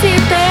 si te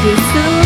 producer